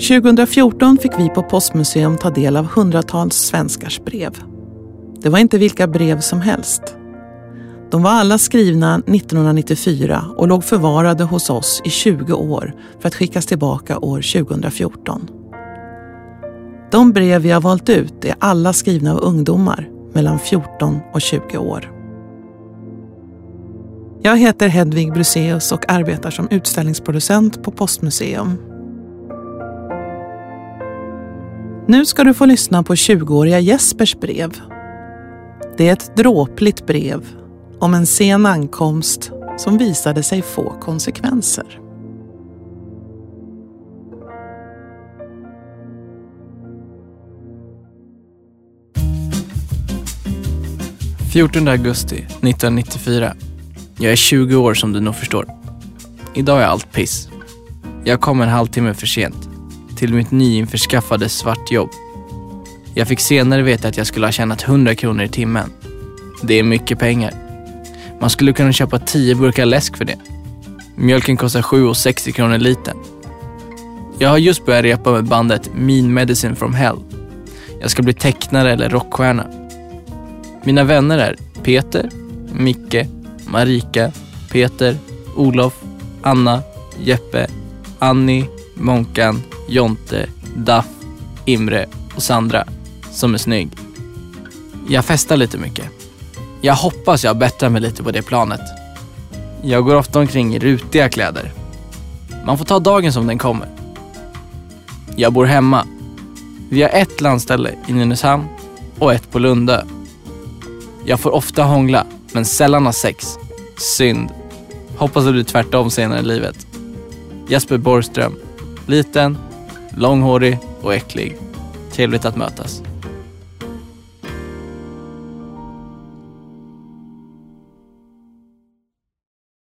2014 fick vi på Postmuseum ta del av hundratals svenskars brev. Det var inte vilka brev som helst. De var alla skrivna 1994 och låg förvarade hos oss i 20 år för att skickas tillbaka år 2014. De brev vi har valt ut är alla skrivna av ungdomar mellan 14 och 20 år. Jag heter Hedvig Bruseus och arbetar som utställningsproducent på Postmuseum. Nu ska du få lyssna på 20-åriga Jespers brev. Det är ett dråpligt brev om en sen ankomst som visade sig få konsekvenser. 14 augusti 1994. Jag är 20 år som du nog förstår. Idag är allt piss. Jag kom en halvtimme för sent till mitt nyinförskaffade svartjobb. Jag fick senare veta att jag skulle ha tjänat 100 kronor i timmen. Det är mycket pengar. Man skulle kunna köpa 10 burkar läsk för det. Mjölken kostar 7,60 kronor litern. Jag har just börjat repa med bandet Mean Medicine from Hell. Jag ska bli tecknare eller rockstjärna. Mina vänner är Peter, Micke, Marika, Peter, Olof, Anna, Jeppe, Annie, Monkan, Jonte, Daff, Imre och Sandra som är snygg. Jag festar lite mycket. Jag hoppas jag bättrar mig lite på det planet. Jag går ofta omkring i rutiga kläder. Man får ta dagen som den kommer. Jag bor hemma. Vi har ett landställe i Nynäshamn och ett på Lundö. Jag får ofta hångla, men sällan ha sex. Synd. Hoppas det blir tvärtom senare i livet. Jesper Borgström. Liten, långhårig och äcklig. Trevligt att mötas.